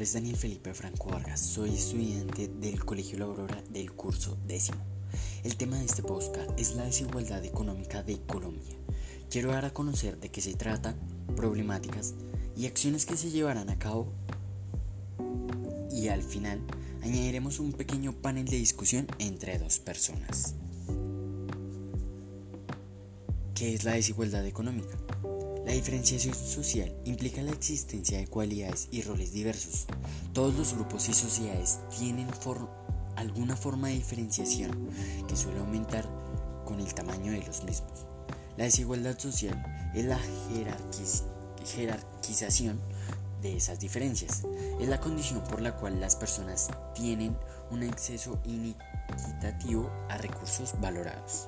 nombre es Daniel Felipe Franco Vargas, soy estudiante del Colegio La del curso décimo. El tema de este podcast es la desigualdad económica de Colombia. Quiero dar a conocer de qué se trata, problemáticas y acciones que se llevarán a cabo y al final añadiremos un pequeño panel de discusión entre dos personas. ¿Qué es la desigualdad económica? La diferenciación social implica la existencia de cualidades y roles diversos. Todos los grupos y sociedades tienen alguna forma de diferenciación que suele aumentar con el tamaño de los mismos. La desigualdad social es la jerarquización de esas diferencias. Es la condición por la cual las personas tienen un acceso inequitativo a recursos valorados.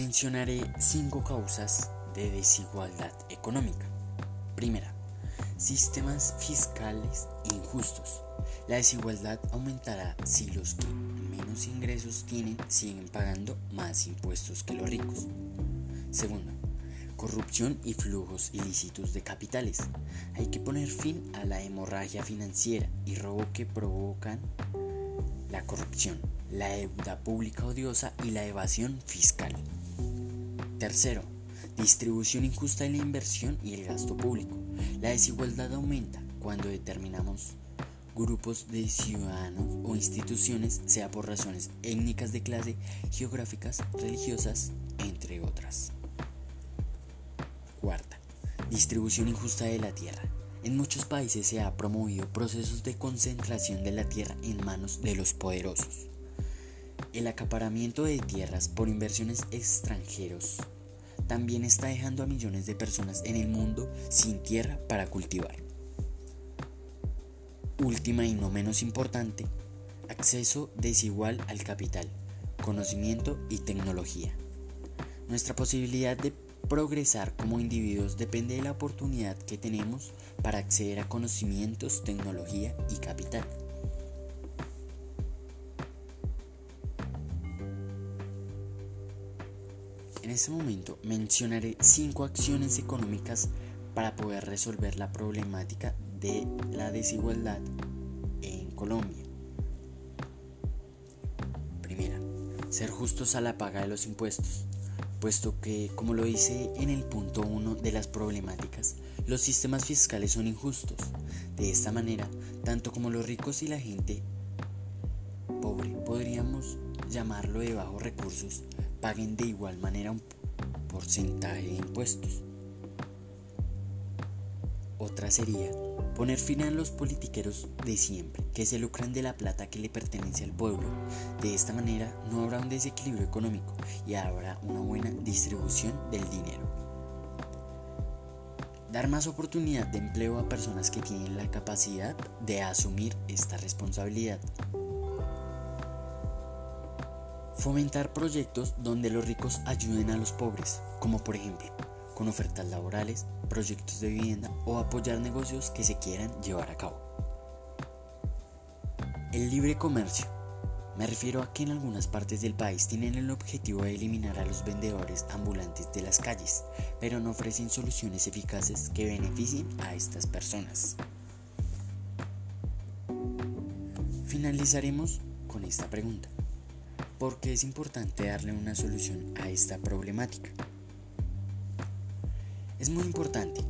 Mencionaré cinco causas de desigualdad económica. Primera, sistemas fiscales injustos. La desigualdad aumentará si los que menos ingresos tienen siguen pagando más impuestos que los ricos. Segundo, corrupción y flujos ilícitos de capitales. Hay que poner fin a la hemorragia financiera y robo que provocan la corrupción, la deuda pública odiosa y la evasión fiscal. Tercero, distribución injusta de la inversión y el gasto público. La desigualdad aumenta cuando determinamos grupos de ciudadanos o instituciones, sea por razones étnicas de clase, geográficas, religiosas, entre otras. Cuarta, distribución injusta de la tierra. En muchos países se ha promovido procesos de concentración de la tierra en manos de los poderosos. El acaparamiento de tierras por inversiones extranjeros también está dejando a millones de personas en el mundo sin tierra para cultivar. Última y no menos importante, acceso desigual al capital, conocimiento y tecnología. Nuestra posibilidad de progresar como individuos depende de la oportunidad que tenemos para acceder a conocimientos, tecnología y capital. En este momento mencionaré cinco acciones económicas para poder resolver la problemática de la desigualdad en Colombia. Primera, ser justos a la paga de los impuestos, puesto que, como lo dice en el punto 1 de las problemáticas, los sistemas fiscales son injustos. De esta manera, tanto como los ricos y la gente pobre, podríamos llamarlo de bajos recursos, paguen de igual manera un porcentaje de impuestos. Otra sería poner fin a los politiqueros de siempre, que se lucran de la plata que le pertenece al pueblo. De esta manera no habrá un desequilibrio económico y habrá una buena distribución del dinero. Dar más oportunidad de empleo a personas que tienen la capacidad de asumir esta responsabilidad. Fomentar proyectos donde los ricos ayuden a los pobres, como por ejemplo con ofertas laborales, proyectos de vivienda o apoyar negocios que se quieran llevar a cabo. El libre comercio. Me refiero a que en algunas partes del país tienen el objetivo de eliminar a los vendedores ambulantes de las calles, pero no ofrecen soluciones eficaces que beneficien a estas personas. Finalizaremos con esta pregunta porque es importante darle una solución a esta problemática. Es muy importante,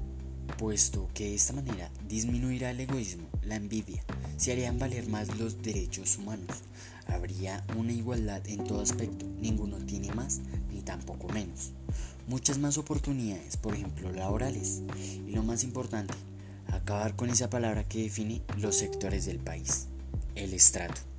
puesto que de esta manera disminuirá el egoísmo, la envidia, se harían valer más los derechos humanos, habría una igualdad en todo aspecto, ninguno tiene más ni tampoco menos, muchas más oportunidades, por ejemplo laborales, y lo más importante, acabar con esa palabra que define los sectores del país, el estrato.